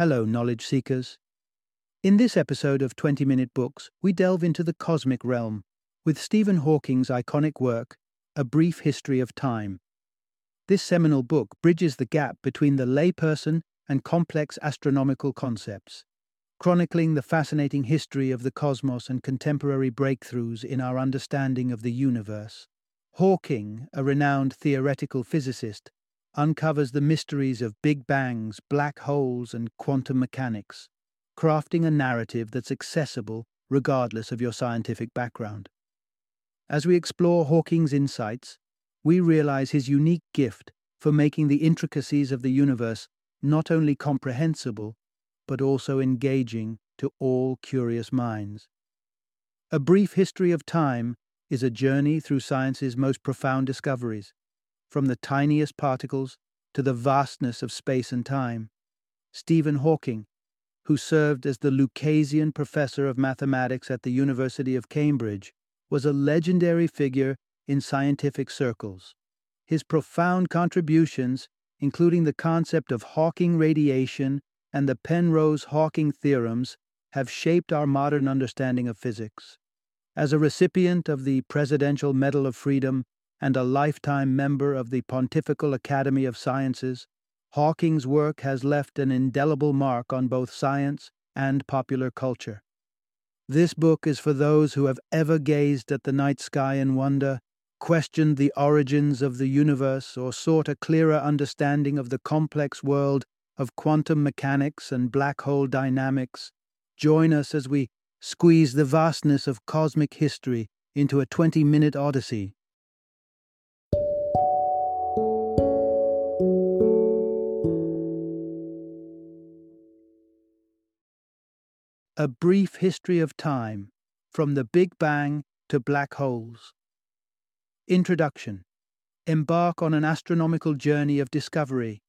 Hello, knowledge seekers. In this episode of 20 Minute Books, we delve into the cosmic realm with Stephen Hawking's iconic work, A Brief History of Time. This seminal book bridges the gap between the layperson and complex astronomical concepts, chronicling the fascinating history of the cosmos and contemporary breakthroughs in our understanding of the universe. Hawking, a renowned theoretical physicist, uncovers the mysteries of big bangs, black holes, and quantum mechanics, crafting a narrative that's accessible regardless of your scientific background. As we explore Hawking's insights, we realize his unique gift for making the intricacies of the universe not only comprehensible, but also engaging to all curious minds. A Brief History of Time is a journey through science's most profound discoveries, from the tiniest particles to the vastness of space and time. Stephen Hawking, who served as the Lucasian Professor of Mathematics at the University of Cambridge, was a legendary figure in scientific circles. His profound contributions, including the concept of Hawking radiation and the Penrose Hawking theorems, have shaped our modern understanding of physics. As a recipient of the Presidential Medal of Freedom and a lifetime member of the Pontifical Academy of Sciences, Hawking's work has left an indelible mark on both science and popular culture. This book is for those who have ever gazed at the night sky in wonder, questioned the origins of the universe, or sought a clearer understanding of the complex world of quantum mechanics and black hole dynamics. Join us as we squeeze the vastness of cosmic history into a 20 minute odyssey A Brief History of Time From the Big Bang to Black Holes. Introduction Embark on an astronomical journey of discovery.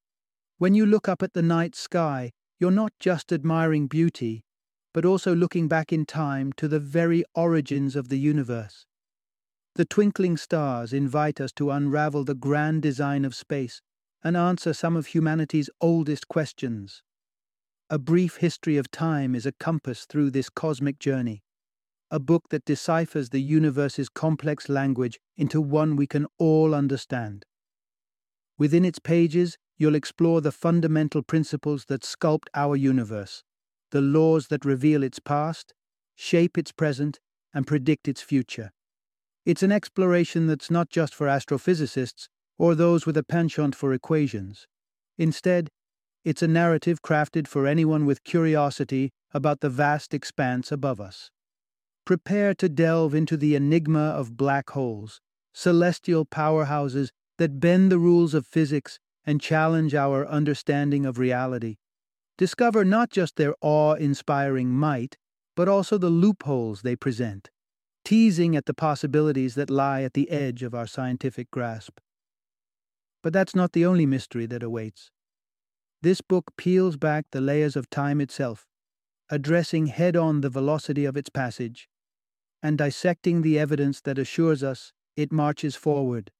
When you look up at the night sky, you're not just admiring beauty, but also looking back in time to the very origins of the universe. The twinkling stars invite us to unravel the grand design of space and answer some of humanity's oldest questions. A Brief History of Time is a compass through this cosmic journey, a book that deciphers the universe's complex language into one we can all understand. Within its pages, you'll explore the fundamental principles that sculpt our universe, the laws that reveal its past, shape its present, and predict its future. It's an exploration that's not just for astrophysicists or those with a penchant for equations. Instead, it's a narrative crafted for anyone with curiosity about the vast expanse above us. Prepare to delve into the enigma of black holes, celestial powerhouses that bend the rules of physics and challenge our understanding of reality. Discover not just their awe inspiring might, but also the loopholes they present, teasing at the possibilities that lie at the edge of our scientific grasp. But that's not the only mystery that awaits. This book peels back the layers of time itself, addressing head on the velocity of its passage, and dissecting the evidence that assures us it marches forward,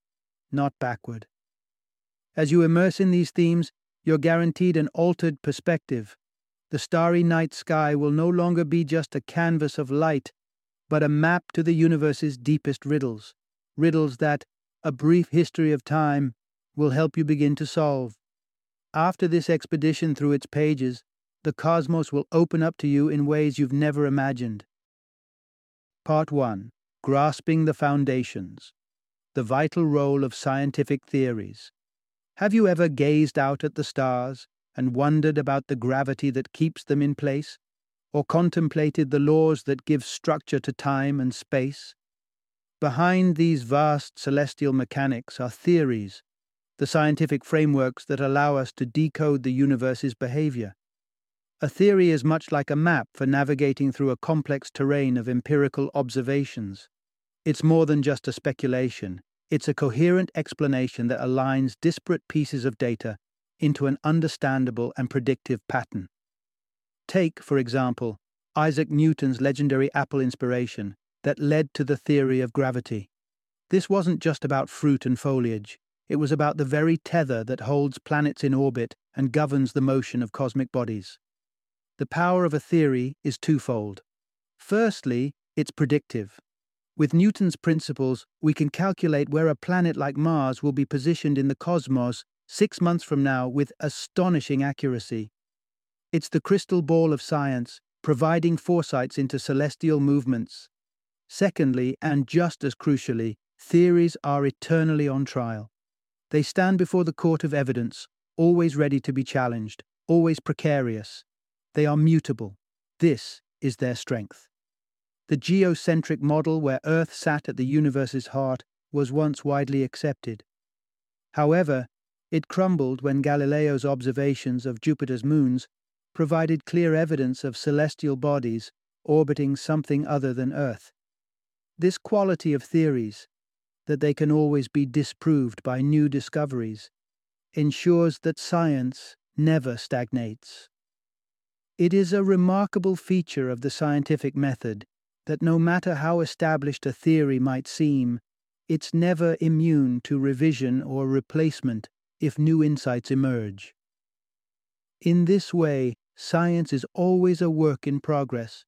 not backward. As you immerse in these themes, you're guaranteed an altered perspective. The starry night sky will no longer be just a canvas of light, but a map to the universe's deepest riddles, riddles that a brief history of time will help you begin to solve. After this expedition through its pages, the cosmos will open up to you in ways you've never imagined. Part 1 Grasping the Foundations The Vital Role of Scientific Theories. Have you ever gazed out at the stars and wondered about the gravity that keeps them in place? Or contemplated the laws that give structure to time and space? Behind these vast celestial mechanics are theories the scientific frameworks that allow us to decode the universe's behavior. A theory is much like a map for navigating through a complex terrain of empirical observations. It's more than just a speculation, it's a coherent explanation that aligns disparate pieces of data into an understandable and predictive pattern. Take, for example, Isaac Newton's legendary apple inspiration that led to the theory of gravity. This wasn't just about fruit and foliage, it was about the very tether that holds planets in orbit and governs the motion of cosmic bodies. the power of a theory is twofold. Firstly, it's predictive. With Newton's principles, we can calculate where a planet like Mars will be positioned in the cosmos six months from now with astonishing accuracy. It's the crystal ball of science, providing foresights into celestial movements. Secondly, and just as crucially, theories are eternally on trial. They stand before the court of evidence, always ready to be challenged, always precarious. They are mutable. This is their strength. The geocentric model where Earth sat at the universe's heart was once widely accepted. However, it crumbled when Galileo's observations of Jupiter's moons provided clear evidence of celestial bodies orbiting something other than Earth. This quality of theories, that they can always be disproved by new discoveries, ensures that science never stagnates. It is a remarkable feature of the scientific method that no matter how established a theory might seem, it's never immune to revision or replacement if new insights emerge. In this way, science is always a work in progress,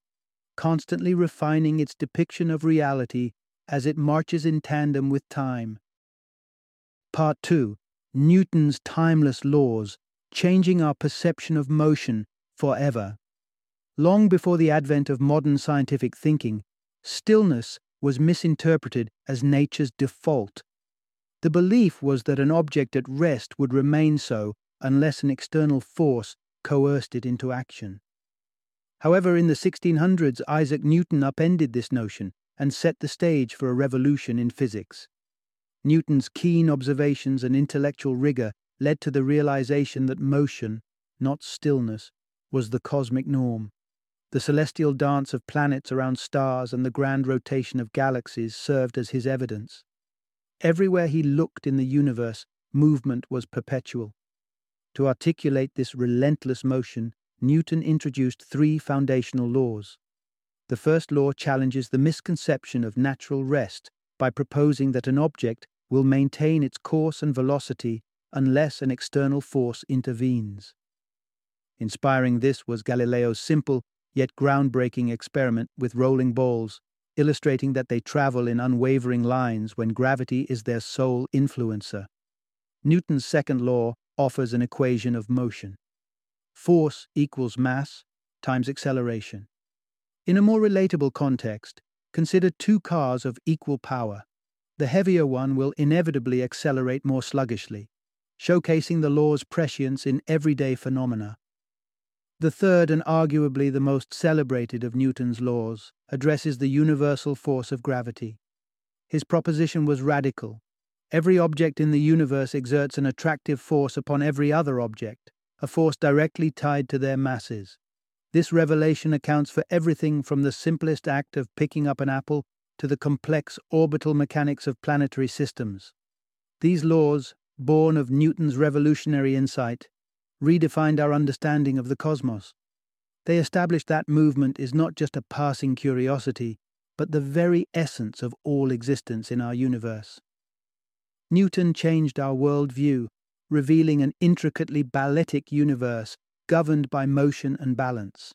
constantly refining its depiction of reality as it marches in tandem with time. Part 2 Newton's Timeless Laws, changing our perception of motion forever. Long before the advent of modern scientific thinking, stillness was misinterpreted as nature's default. The belief was that an object at rest would remain so unless an external force coerced it into action. However, in the 1600s, Isaac Newton upended this notion and set the stage for a revolution in physics. Newton's keen observations and intellectual rigor led to the realization that motion, not stillness, was the cosmic norm. The celestial dance of planets around stars and the grand rotation of galaxies served as his evidence. Everywhere he looked in the universe, movement was perpetual. To articulate this relentless motion, Newton introduced three foundational laws. The first law challenges the misconception of natural rest by proposing that an object will maintain its course and velocity unless an external force intervenes. Inspiring this was Galileo's simple yet groundbreaking experiment with rolling balls, illustrating that they travel in unwavering lines when gravity is their sole influencer. Newton's second law offers an equation of motion. Force equals mass times acceleration. In a more relatable context, consider two cars of equal power. The heavier one will inevitably accelerate more sluggishly, showcasing the law's prescience in everyday phenomena. The third, and arguably the most celebrated of Newton's laws, addresses the universal force of gravity. His proposition was radical. Every object in the universe exerts an attractive force upon every other object, a force directly tied to their masses. This revelation accounts for everything from the simplest act of picking up an apple to the complex orbital mechanics of planetary systems. These laws, born of Newton's revolutionary insight, redefined our understanding of the cosmos. They established that movement is not just a passing curiosity, but the very essence of all existence in our universe. Newton changed our world view, revealing an intricately balletic universe governed by motion and balance.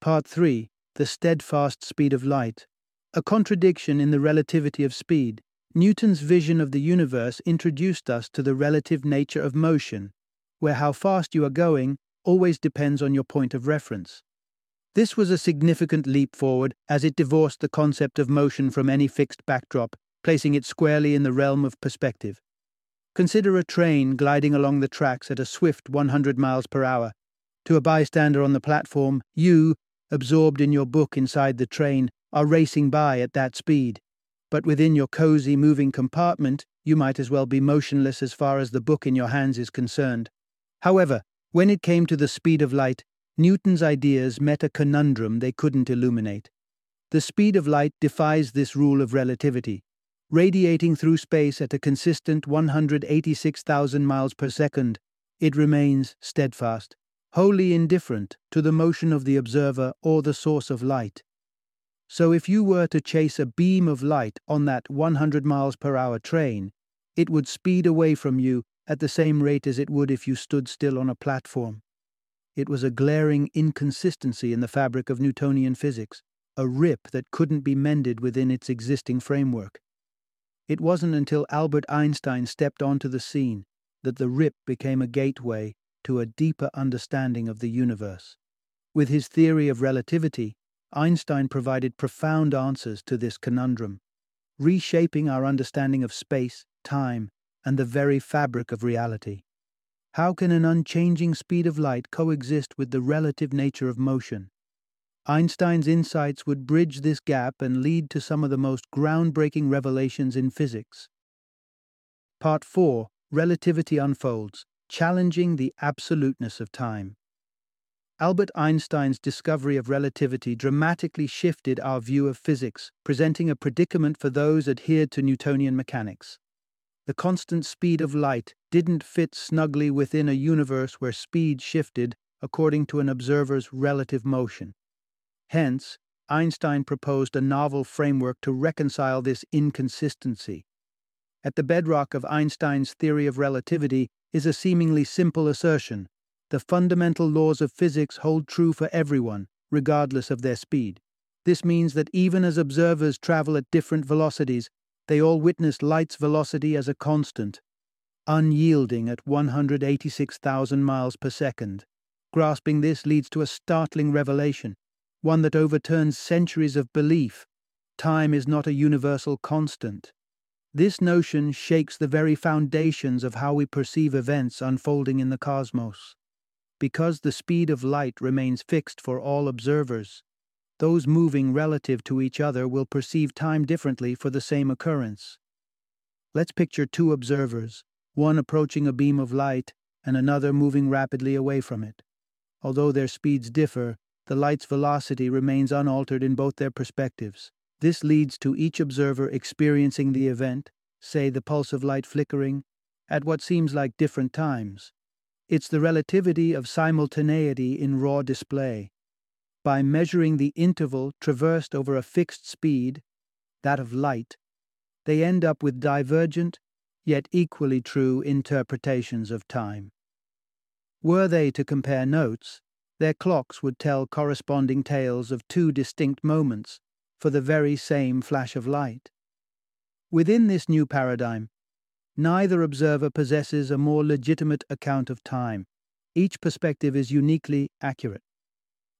Part 3 The Steadfast Speed of Light. A contradiction in the relativity of speed. Newton's vision of the universe introduced us to the relative nature of motion where how fast you are going always depends on your point of reference. This was a significant leap forward as it divorced the concept of motion from any fixed backdrop, placing it squarely in the realm of perspective. Consider a train gliding along the tracks at a swift 100 miles per hour. To a bystander on the platform, you, absorbed in your book inside the train, are racing by at that speed. But within your cozy moving compartment, you might as well be motionless as far as the book in your hands is concerned. However, when it came to the speed of light, Newton's ideas met a conundrum they couldn't illuminate. The speed of light defies this rule of relativity. Radiating through space at a consistent 186,000 miles per second, it remains steadfast, wholly indifferent to the motion of the observer or the source of light. So if you were to chase a beam of light on that 100 miles per hour train, it would speed away from you at the same rate as it would if you stood still on a platform. It was a glaring inconsistency in the fabric of Newtonian physics, a rip that couldn't be mended within its existing framework. It wasn't until Albert Einstein stepped onto the scene that the rip became a gateway to a deeper understanding of the universe. With his theory of relativity, Einstein provided profound answers to this conundrum, reshaping our understanding of space, time, and the very fabric of reality. How can an unchanging speed of light coexist with the relative nature of motion? Einstein's insights would bridge this gap and lead to some of the most groundbreaking revelations in physics. Part 4 Relativity Unfolds Challenging the Absoluteness of Time. Albert Einstein's discovery of relativity dramatically shifted our view of physics, presenting a predicament for those adhered to Newtonian mechanics. The constant speed of light didn't fit snugly within a universe where speed shifted according to an observer's relative motion. Hence, Einstein proposed a novel framework to reconcile this inconsistency. At the bedrock of Einstein's theory of relativity is a seemingly simple assertion the fundamental laws of physics hold true for everyone, regardless of their speed. This means that even as observers travel at different velocities, they all witness light's velocity as a constant, unyielding at 186,000 miles per second. Grasping this leads to a startling revelation one that overturns centuries of belief. Time is not a universal constant. This notion shakes the very foundations of how we perceive events unfolding in the cosmos. Because the speed of light remains fixed for all observers, those moving relative to each other will perceive time differently for the same occurrence. Let's picture two observers, one approaching a beam of light and another moving rapidly away from it. Although their speeds differ, the light's velocity remains unaltered in both their perspectives. This leads to each observer experiencing the event, say the pulse of light flickering, at what seems like different times. It's the relativity of simultaneity in raw display. By measuring the interval traversed over a fixed speed, that of light, they end up with divergent, yet equally true interpretations of time. Were they to compare notes, their clocks would tell corresponding tales of two distinct moments for the very same flash of light. Within this new paradigm, neither observer possesses a more legitimate account of time. Each perspective is uniquely accurate.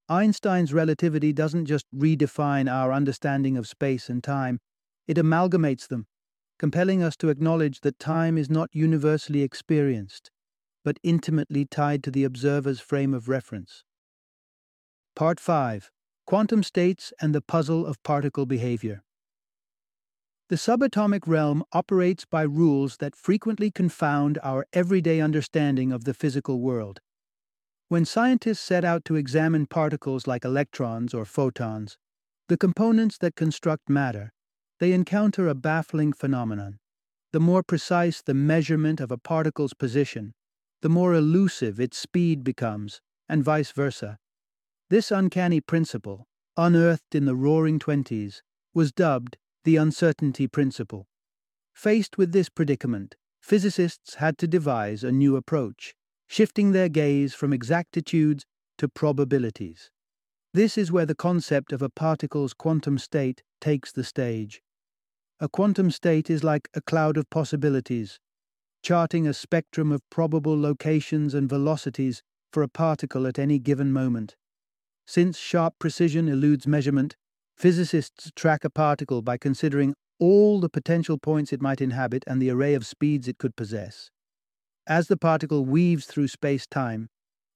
Einstein's relativity doesn't just redefine our understanding of space and time, it amalgamates them, compelling us to acknowledge that time is not universally experienced, but intimately tied to the observer's frame of reference. Part 5 Quantum States and the Puzzle of Particle Behavior. The subatomic realm operates by rules that frequently confound our everyday understanding of the physical world. When scientists set out to examine particles like electrons or photons, the components that construct matter, they encounter a baffling phenomenon. The more precise the measurement of a particle's position, the more elusive its speed becomes, and vice versa. This uncanny principle, unearthed in the roaring twenties, was dubbed the uncertainty principle. Faced with this predicament, physicists had to devise a new approach, shifting their gaze from exactitudes to probabilities. This is where the concept of a particle's quantum state takes the stage. A quantum state is like a cloud of possibilities, charting a spectrum of probable locations and velocities for a particle at any given moment. Since sharp precision eludes measurement, physicists track a particle by considering all the potential points it might inhabit and the array of speeds it could possess. As the particle weaves through space time,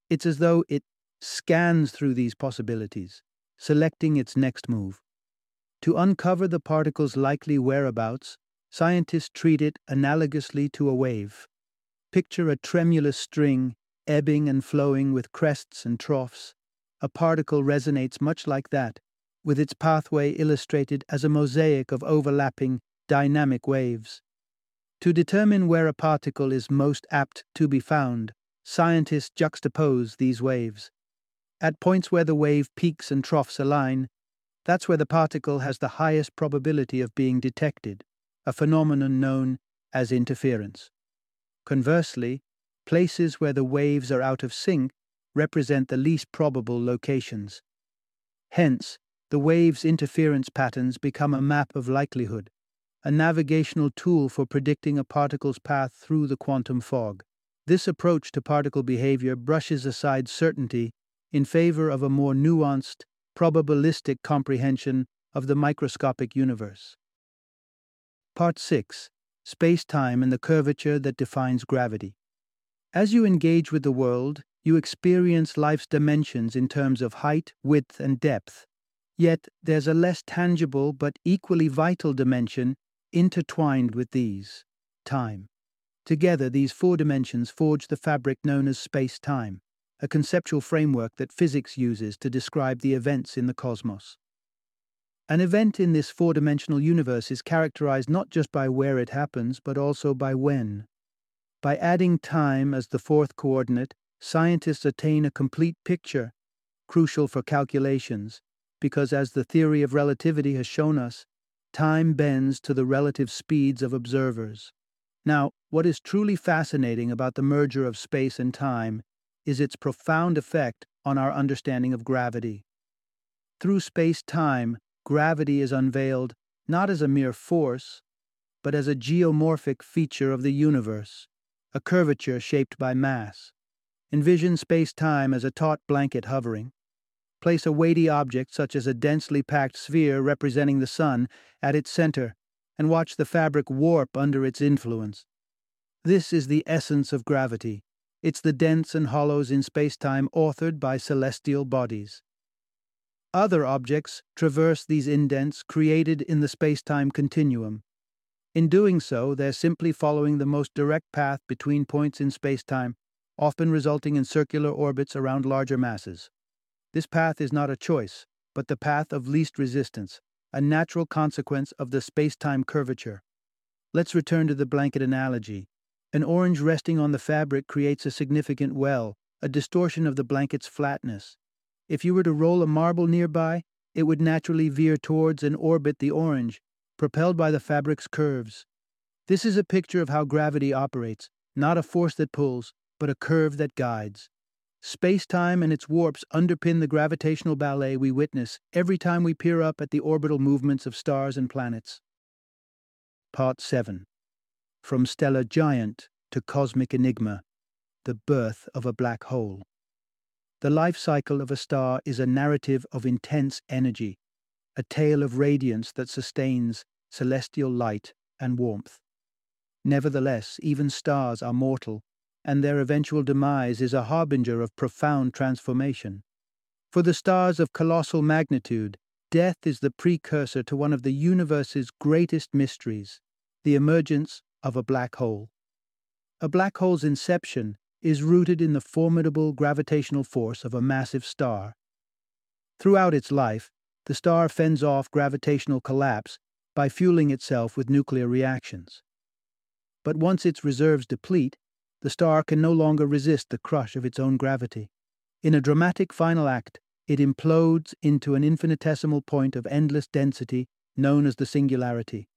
it's as though it scans through these possibilities, selecting its next move. To uncover the particle's likely whereabouts, scientists treat it analogously to a wave. Picture a tremulous string ebbing and flowing with crests and troughs, a particle resonates much like that, with its pathway illustrated as a mosaic of overlapping, dynamic waves. To determine where a particle is most apt to be found, scientists juxtapose these waves. At points where the wave peaks and troughs align, that's where the particle has the highest probability of being detected, a phenomenon known as interference. Conversely, places where the waves are out of sync represent the least probable locations. Hence, the wave's interference patterns become a map of likelihood, a navigational tool for predicting a particle's path through the quantum fog. This approach to particle behavior brushes aside certainty in favor of a more nuanced, probabilistic comprehension of the microscopic universe. Part 6 Space Time and the Curvature That Defines Gravity. As you engage with the world, you experience life's dimensions in terms of height, width, and depth. Yet there's a less tangible but equally vital dimension intertwined with these time. Together, these four dimensions forge the fabric known as space time, a conceptual framework that physics uses to describe the events in the cosmos. An event in this four dimensional universe is characterized not just by where it happens, but also by when. By adding time as the fourth coordinate, scientists attain a complete picture, crucial for calculations, because as the theory of relativity has shown us, time bends to the relative speeds of observers. Now, what is truly fascinating about the merger of space and time is its profound effect on our understanding of gravity. Through space time, gravity is unveiled not as a mere force, but as a geomorphic feature of the universe, a curvature shaped by mass. Envision space time as a taut blanket hovering. Place a weighty object, such as a densely packed sphere representing the sun, at its center, and watch the fabric warp under its influence. This is the essence of gravity. It's the dents and hollows in spacetime authored by celestial bodies. Other objects traverse these indents created in the spacetime continuum. In doing so, they're simply following the most direct path between points in spacetime, often resulting in circular orbits around larger masses. This path is not a choice, but the path of least resistance, a natural consequence of the space time curvature. Let's return to the blanket analogy. An orange resting on the fabric creates a significant well, a distortion of the blanket's flatness. If you were to roll a marble nearby, it would naturally veer towards and orbit the orange, propelled by the fabric's curves. This is a picture of how gravity operates, not a force that pulls, but a curve that guides. Space time and its warps underpin the gravitational ballet we witness every time we peer up at the orbital movements of stars and planets. Part 7 From Stellar Giant to Cosmic Enigma The Birth of a Black Hole. The life cycle of a star is a narrative of intense energy, a tale of radiance that sustains celestial light and warmth. Nevertheless, even stars are mortal and their eventual demise is a harbinger of profound transformation. For the stars of colossal magnitude, death is the precursor to one of the universe's greatest mysteries the emergence of a black hole. A black hole's inception is rooted in the formidable gravitational force of a massive star. Throughout its life, the star fends off gravitational collapse by fueling itself with nuclear reactions. But once its reserves deplete, the star can no longer resist the crush of its own gravity. In a dramatic final act, it implodes into an infinitesimal point of endless density known as the singularity.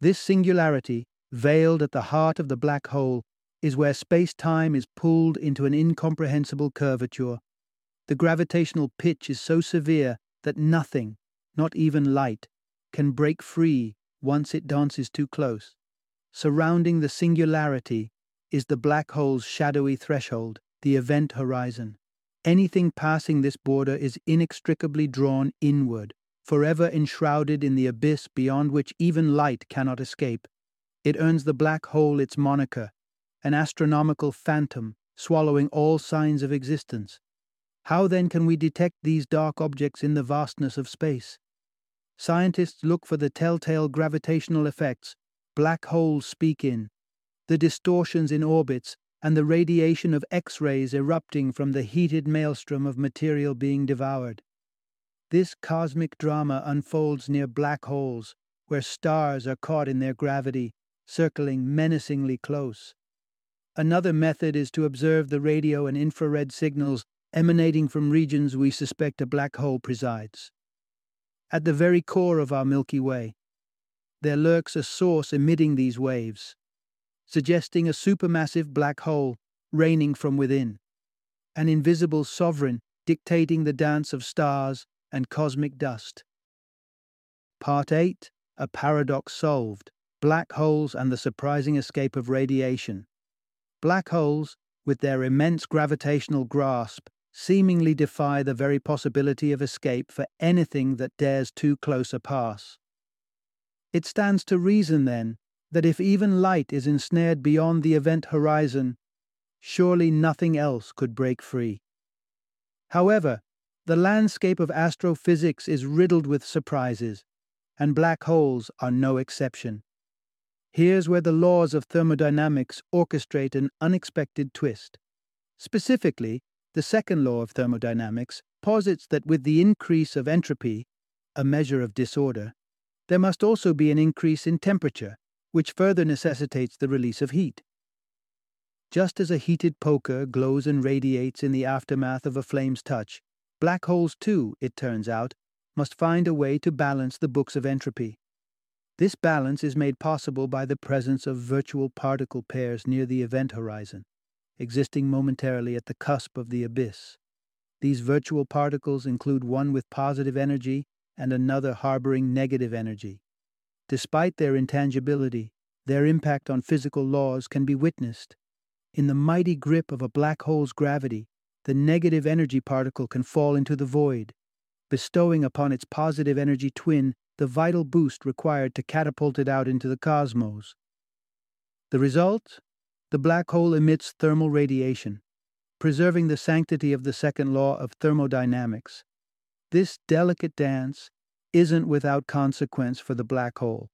This singularity, veiled at the heart of the black hole, is where space time is pulled into an incomprehensible curvature. The gravitational pitch is so severe that nothing, not even light, can break free once it dances too close. Surrounding the singularity is the black hole's shadowy threshold, the event horizon. Anything passing this border is inextricably drawn inward, forever enshrouded in the abyss beyond which even light cannot escape. It earns the black hole its moniker, an astronomical phantom swallowing all signs of existence. How then can we detect these dark objects in the vastness of space? Scientists look for the telltale gravitational effects black holes speak in, the distortions in orbits, and the radiation of X rays erupting from the heated maelstrom of material being devoured. This cosmic drama unfolds near black holes, where stars are caught in their gravity, circling menacingly close. Another method is to observe the radio and infrared signals emanating from regions we suspect a black hole presides. At the very core of our Milky Way, there lurks a source emitting these waves, suggesting a supermassive black hole reigning from within. an invisible sovereign dictating the dance of stars and cosmic dust. Part 8 A Paradox Solved Black Holes and the Surprising Escape of Radiation. Black holes, with their immense gravitational grasp, seemingly defy the very possibility of escape for anything that dares too close a pass. It stands to reason, then, that if even light is ensnared beyond the event horizon, surely nothing else could break free. However, the landscape of astrophysics is riddled with surprises, and black holes are no exception. Here's where the laws of thermodynamics orchestrate an unexpected twist. Specifically, the second law of thermodynamics posits that with the increase of entropy, a measure of disorder, there must also be an increase in temperature, which further necessitates the release of heat. Just as a heated poker glows and radiates in the aftermath of a flame's touch, black holes too, it turns out, must find a way to balance the books of entropy. This balance is made possible by the presence of virtual particle pairs near the event horizon, existing momentarily at the cusp of the abyss. These virtual particles include one with positive energy and another harboring negative energy. Despite their intangibility, their impact on physical laws can be witnessed. In the mighty grip of a black hole's gravity, the negative energy particle can fall into the void, bestowing upon its positive energy twin the vital boost required to catapult it out into the cosmos. The result? The black hole emits thermal radiation, preserving the sanctity of the second law of thermodynamics. This delicate dance isn't without consequence for the black hole.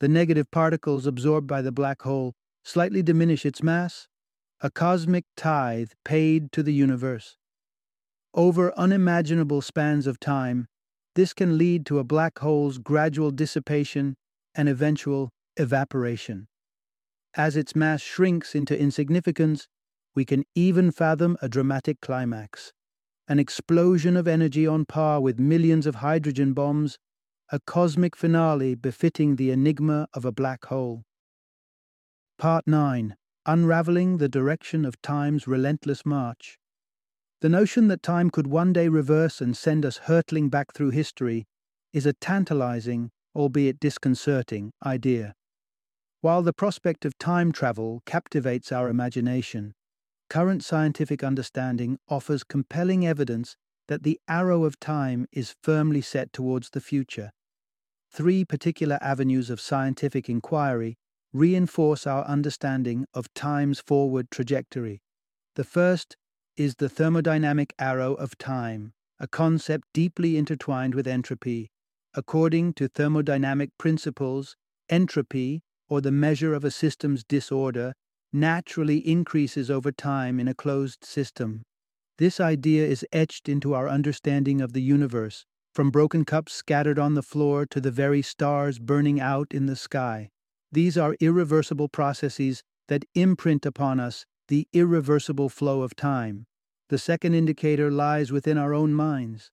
The negative particles absorbed by the black hole slightly diminish its mass, a cosmic tithe paid to the universe. Over unimaginable spans of time, this can lead to a black hole's gradual dissipation and eventual evaporation. As its mass shrinks into insignificance, we can even fathom a dramatic climax an explosion of energy on par with millions of hydrogen bombs, a cosmic finale befitting the enigma of a black hole. Part 9 Unraveling the Direction of Time's Relentless March. The notion that time could one day reverse and send us hurtling back through history is a tantalizing, albeit disconcerting, idea. While the prospect of time travel captivates our imagination, current scientific understanding offers compelling evidence that the arrow of time is firmly set towards the future. Three particular avenues of scientific inquiry reinforce our understanding of time's forward trajectory. The first is the thermodynamic arrow of time, a concept deeply intertwined with entropy. According to thermodynamic principles, entropy, or the measure of a system's disorder, naturally increases over time in a closed system. This idea is etched into our understanding of the universe, from broken cups scattered on the floor to the very stars burning out in the sky. These are irreversible processes that imprint upon us the irreversible flow of time. The second indicator lies within our own minds,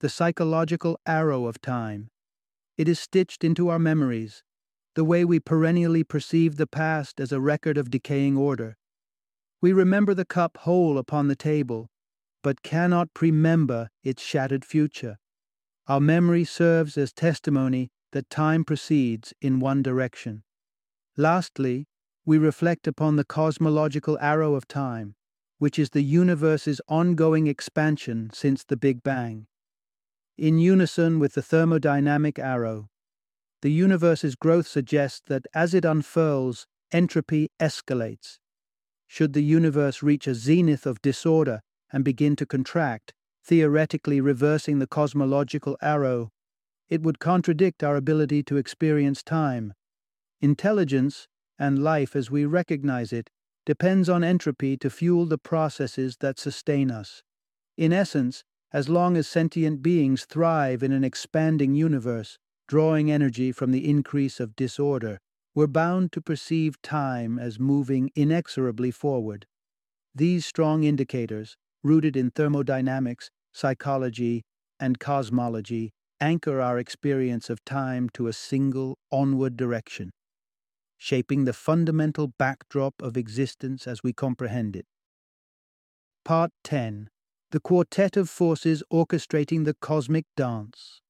the psychological arrow of time. It is stitched into our memories, the way we perennially perceive the past as a record of decaying order. We remember the cup whole upon the table, but cannot premember its shattered future. Our memory serves as testimony that time proceeds in one direction. Lastly, we reflect upon the cosmological arrow of time, which is the universe's ongoing expansion since the Big Bang. In unison with the thermodynamic arrow, the universe's growth suggests that as it unfurls, entropy escalates. Should the universe reach a zenith of disorder and begin to contract, theoretically reversing the cosmological arrow, it would contradict our ability to experience time. Intelligence, and life as we recognize it, depends on entropy to fuel the processes that sustain us. In essence, as long as sentient beings thrive in an expanding universe, drawing energy from the increase of disorder, we're bound to perceive time as moving inexorably forward. These strong indicators, rooted in thermodynamics, psychology, and cosmology, anchor our experience of time to a single onward direction shaping the fundamental backdrop of existence as we comprehend it. Part 10 The Quartet of Forces Orchestrating the Cosmic Dance.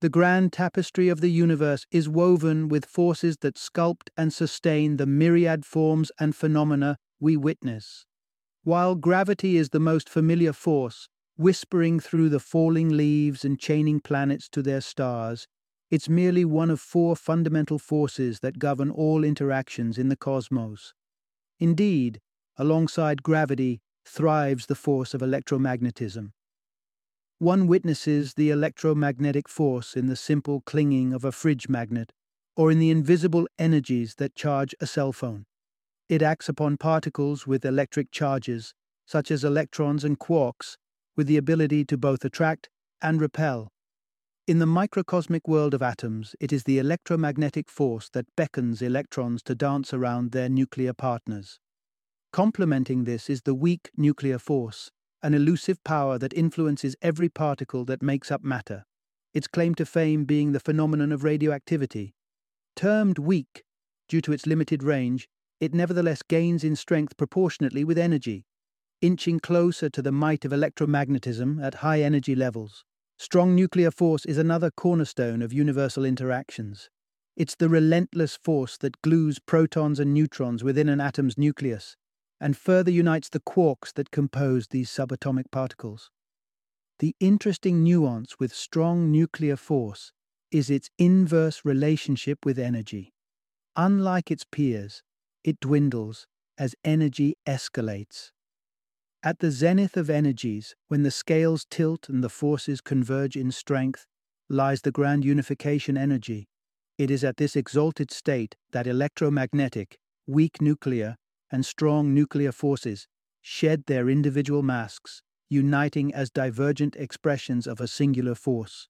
The grand tapestry of the universe is woven with forces that sculpt and sustain the myriad forms and phenomena we witness. While gravity is the most familiar force, whispering through the falling leaves and chaining planets to their stars, it's merely one of four fundamental forces that govern all interactions in the cosmos. Indeed, alongside gravity thrives the force of electromagnetism. One witnesses the electromagnetic force in the simple clinging of a fridge magnet or in the invisible energies that charge a cell phone. It acts upon particles with electric charges, such as electrons and quarks, with the ability to both attract and repel. In the microcosmic world of atoms, it is the electromagnetic force that beckons electrons to dance around their nuclear partners. Complementing this is the weak nuclear force, an elusive power that influences every particle that makes up matter, its claim to fame being the phenomenon of radioactivity. Termed weak, due to its limited range, it nevertheless gains in strength proportionately with energy, inching closer to the might of electromagnetism at high energy levels. Strong nuclear force is another cornerstone of universal interactions. It's the relentless force that glues protons and neutrons within an atom's nucleus and further unites the quarks that compose these subatomic particles. The interesting nuance with strong nuclear force is its inverse relationship with energy. Unlike its peers, it dwindles as energy escalates. At the zenith of energies, when the scales tilt and the forces converge in strength, lies the grand unification energy. It is at this exalted state that electromagnetic, weak nuclear, and strong nuclear forces shed their individual masks, uniting as divergent expressions of a singular force.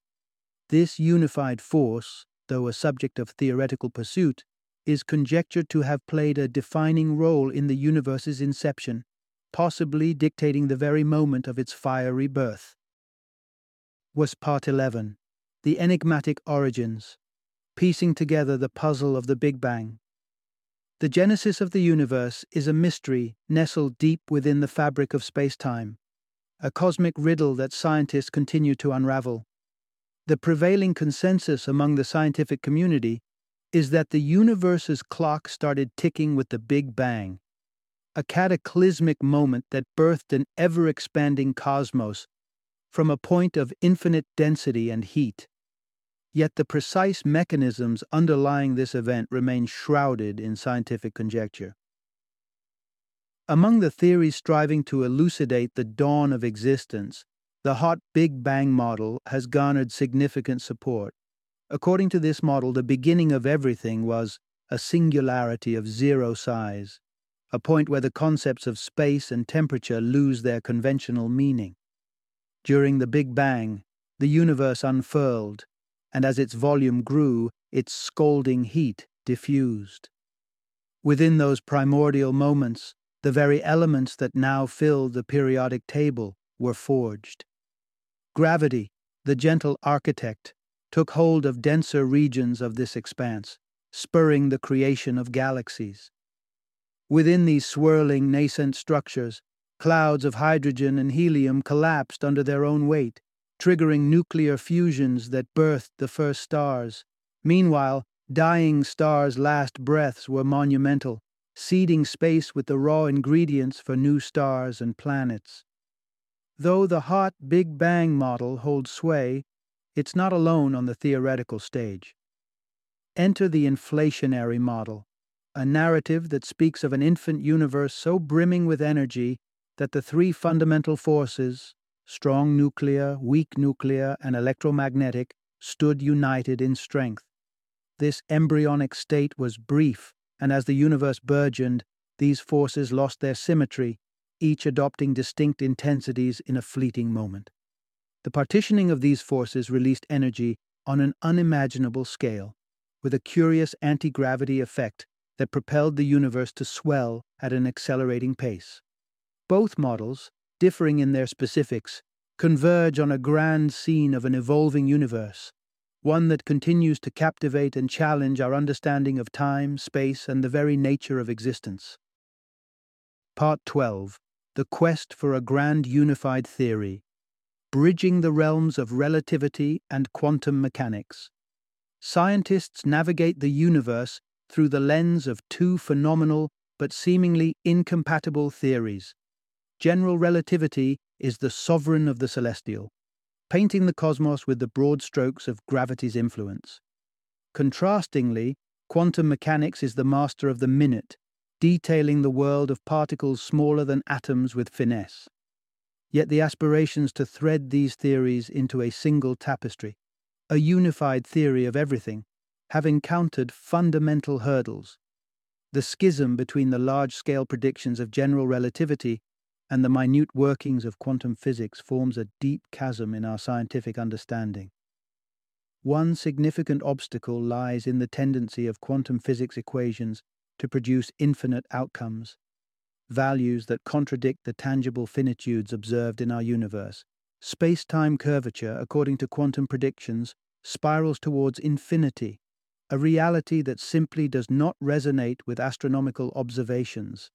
This unified force, though a subject of theoretical pursuit, is conjectured to have played a defining role in the universe's inception possibly dictating the very moment of its fiery birth. Was Part 11 The Enigmatic Origins, piecing together the puzzle of the Big Bang. The genesis of the universe is a mystery nestled deep within the fabric of space time, a cosmic riddle that scientists continue to unravel. The prevailing consensus among the scientific community is that the universe's clock started ticking with the Big Bang, a cataclysmic moment that birthed an ever expanding cosmos from a point of infinite density and heat. Yet the precise mechanisms underlying this event remain shrouded in scientific conjecture. Among the theories striving to elucidate the dawn of existence, the hot Big Bang model has garnered significant support. According to this model, the beginning of everything was a singularity of zero size a point where the concepts of space and temperature lose their conventional meaning. During the Big Bang, the universe unfurled, and as its volume grew, its scalding heat diffused. Within those primordial moments, the very elements that now fill the periodic table were forged. Gravity, the gentle architect, took hold of denser regions of this expanse, spurring the creation of galaxies. Within these swirling, nascent structures, clouds of hydrogen and helium collapsed under their own weight, triggering nuclear fusions that birthed the first stars. Meanwhile, dying stars' last breaths were monumental, seeding space with the raw ingredients for new stars and planets. Though the hot Big Bang model holds sway, it's not alone on the theoretical stage. Enter the inflationary model, a narrative that speaks of an infant universe so brimming with energy that the three fundamental forces strong nuclear, weak nuclear, and electromagnetic stood united in strength. This embryonic state was brief, and as the universe burgeoned, these forces lost their symmetry, each adopting distinct intensities in a fleeting moment. The partitioning of these forces released energy on an unimaginable scale, with a curious anti gravity effect that propelled the universe to swell at an accelerating pace. Both models, differing in their specifics, converge on a grand scene of an evolving universe, one that continues to captivate and challenge our understanding of time, space, and the very nature of existence. Part 12 the quest for a grand unified theory, bridging the realms of relativity and quantum mechanics. Scientists navigate the universe through the lens of two phenomenal but seemingly incompatible theories. General relativity is the sovereign of the celestial, painting the cosmos with the broad strokes of gravity's influence. Contrastingly, quantum mechanics is the master of the minute, detailing the world of particles smaller than atoms with finesse. Yet the aspirations to thread these theories into a single tapestry, a unified theory of everything, have encountered fundamental hurdles. The schism between the large scale predictions of general relativity and the minute workings of quantum physics forms a deep chasm in our scientific understanding. One significant obstacle lies in the tendency of quantum physics equations to produce infinite outcomes, values that contradict the tangible finitudes observed in our universe. Space time curvature, according to quantum predictions, spirals towards infinity, a reality that simply does not resonate with astronomical observations.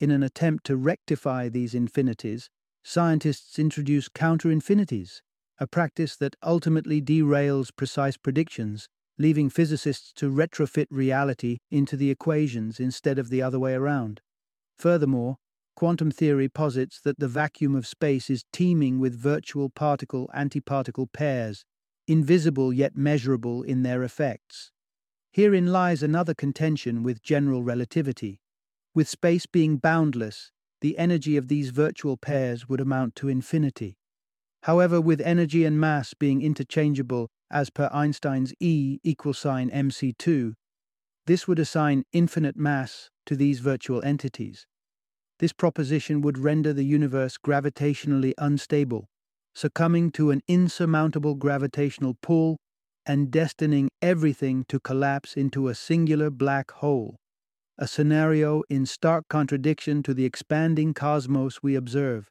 In an attempt to rectify these infinities, scientists introduce counter infinities, a practice that ultimately derails precise predictions leaving physicists to retrofit reality into the equations instead of the other way around. Furthermore, quantum theory posits that the vacuum of space is teeming with virtual particle antiparticle pairs, invisible yet measurable in their effects. Herein lies another contention with general relativity. With space being boundless, the energy of these virtual pairs would amount to infinity. However, with energy and mass being interchangeable as per Einstein's E equal sign mc2, this would assign infinite mass to these virtual entities. This proposition would render the universe gravitationally unstable, succumbing to an insurmountable gravitational pull and destining everything to collapse into a singular black hole, a scenario in stark contradiction to the expanding cosmos we observe.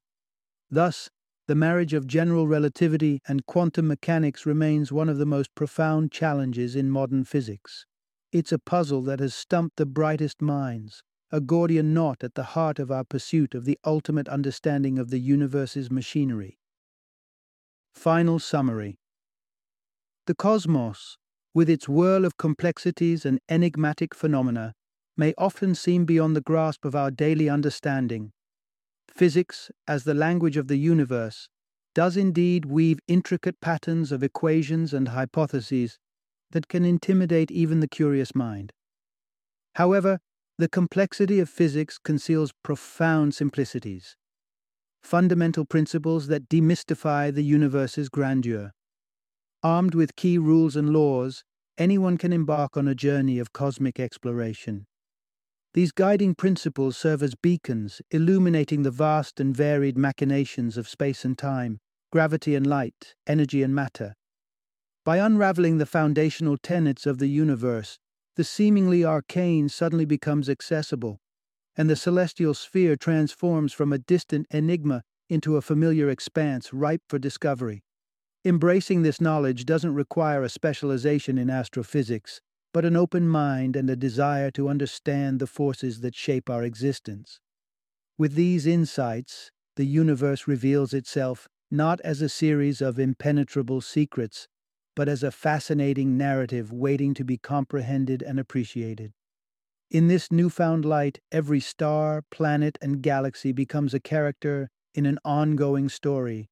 Thus, the marriage of general relativity and quantum mechanics remains one of the most profound challenges in modern physics. It's a puzzle that has stumped the brightest minds, a Gordian knot at the heart of our pursuit of the ultimate understanding of the universe's machinery. Final summary The cosmos, with its whirl of complexities and enigmatic phenomena, may often seem beyond the grasp of our daily understanding Physics, as the language of the universe, does indeed weave intricate patterns of equations and hypotheses that can intimidate even the curious mind. However, the complexity of physics conceals profound simplicities, fundamental principles that demystify the universe's grandeur. Armed with key rules and laws, anyone can embark on a journey of cosmic exploration. These guiding principles serve as beacons, illuminating the vast and varied machinations of space and time, gravity and light, energy and matter. By unraveling the foundational tenets of the universe, the seemingly arcane suddenly becomes accessible, and the celestial sphere transforms from a distant enigma into a familiar expanse ripe for discovery. Embracing this knowledge doesn't require a specialization in astrophysics but an open mind and a desire to understand the forces that shape our existence. With these insights, the universe reveals itself not as a series of impenetrable secrets, but as a fascinating narrative waiting to be comprehended and appreciated. In this newfound light, every star, planet, and galaxy becomes a character in an ongoing story,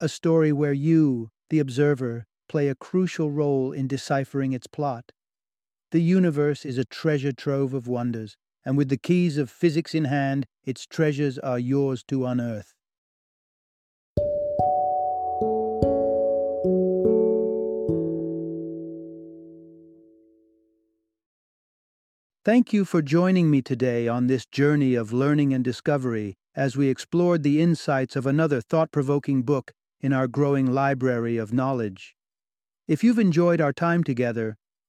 a story where you, the observer, play a crucial role in deciphering its plot. The universe is a treasure trove of wonders, and with the keys of physics in hand, its treasures are yours to unearth. Thank you for joining me today on this journey of learning and discovery as we explored the insights of another thought provoking book in our growing library of knowledge. If you've enjoyed our time together,